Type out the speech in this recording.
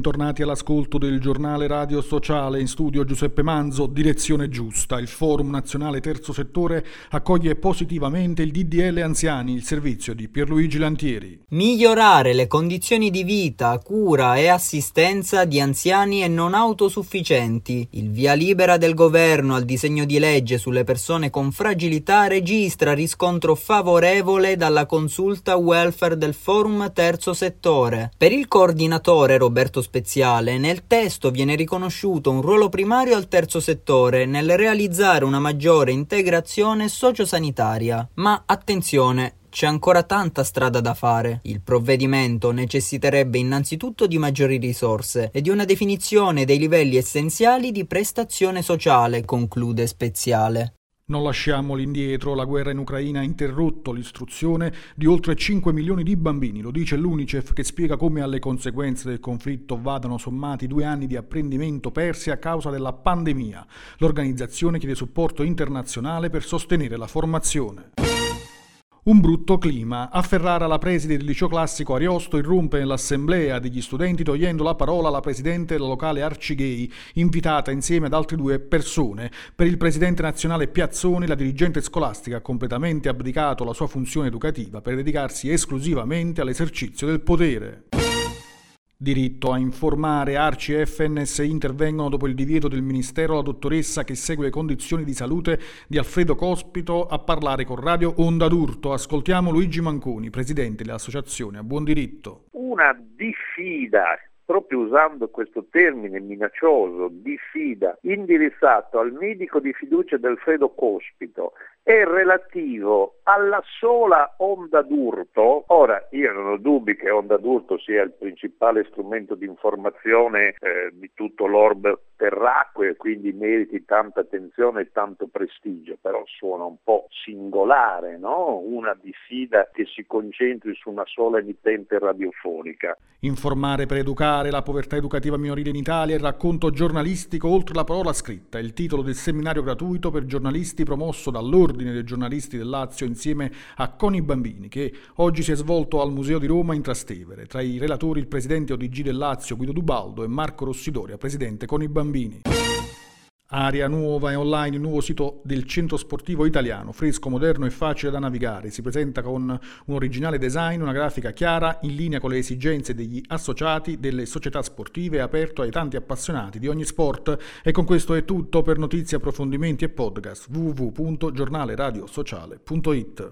Bentornati all'ascolto del giornale radio sociale in studio Giuseppe Manzo, direzione giusta. Il Forum Nazionale Terzo Settore accoglie positivamente il DDL Anziani, il servizio di Pierluigi Lantieri. Migliorare le condizioni di vita, cura e assistenza di anziani e non autosufficienti. Il via libera del governo al disegno di legge sulle persone con fragilità registra riscontro favorevole dalla consulta welfare del Forum Terzo Settore. Per il coordinatore Roberto tratto speciale, nel testo viene riconosciuto un ruolo primario al terzo settore nel realizzare una maggiore integrazione sociosanitaria. Ma attenzione, c'è ancora tanta strada da fare. Il provvedimento necessiterebbe innanzitutto di maggiori risorse e di una definizione dei livelli essenziali di prestazione sociale, conclude Speziale. Non lasciamoli indietro, la guerra in Ucraina ha interrotto l'istruzione di oltre 5 milioni di bambini, lo dice l'UNICEF che spiega come alle conseguenze del conflitto vadano sommati due anni di apprendimento persi a causa della pandemia. L'organizzazione chiede supporto internazionale per sostenere la formazione. Un brutto clima. A Ferrara la preside del liceo classico Ariosto irrompe nell'assemblea degli studenti togliendo la parola alla presidente della locale Arcigay, invitata insieme ad altre due persone. Per il presidente nazionale Piazzoni la dirigente scolastica ha completamente abdicato la sua funzione educativa per dedicarsi esclusivamente all'esercizio del potere. Diritto a informare Arci e FNS intervengono dopo il divieto del Ministero la dottoressa che segue le condizioni di salute di Alfredo Cospito a parlare con Radio Onda d'Urto. Ascoltiamo Luigi Manconi, presidente dell'associazione A Buon Diritto. Una diffida proprio usando questo termine minaccioso, diffida, indirizzato al medico di fiducia del Alfredo Cospito, è relativo alla sola onda d'urto. Ora, io non ho dubbi che onda d'urto sia il principale strumento di informazione eh, di tutto l'orbe terracqueo e quindi meriti tanta attenzione e tanto prestigio, però suona un po' singolare, no? Una diffida che si concentri su una sola emittente radiofonica. Informare per educare la povertà educativa minorile in Italia, il racconto giornalistico oltre la parola scritta, il titolo del seminario gratuito per giornalisti promosso dall'Ordine dei giornalisti del Lazio insieme a Coni Bambini, che oggi si è svolto al Museo di Roma in Trastevere. Tra i relatori il presidente ODG del Lazio Guido Dubaldo e Marco Rossidoria, presidente Coni Bambini. Aria nuova e online, il nuovo sito del centro sportivo italiano, fresco, moderno e facile da navigare. Si presenta con un originale design, una grafica chiara, in linea con le esigenze degli associati delle società sportive, aperto ai tanti appassionati di ogni sport. E con questo è tutto per notizie, approfondimenti e podcast www.giornaleradiosociale.it.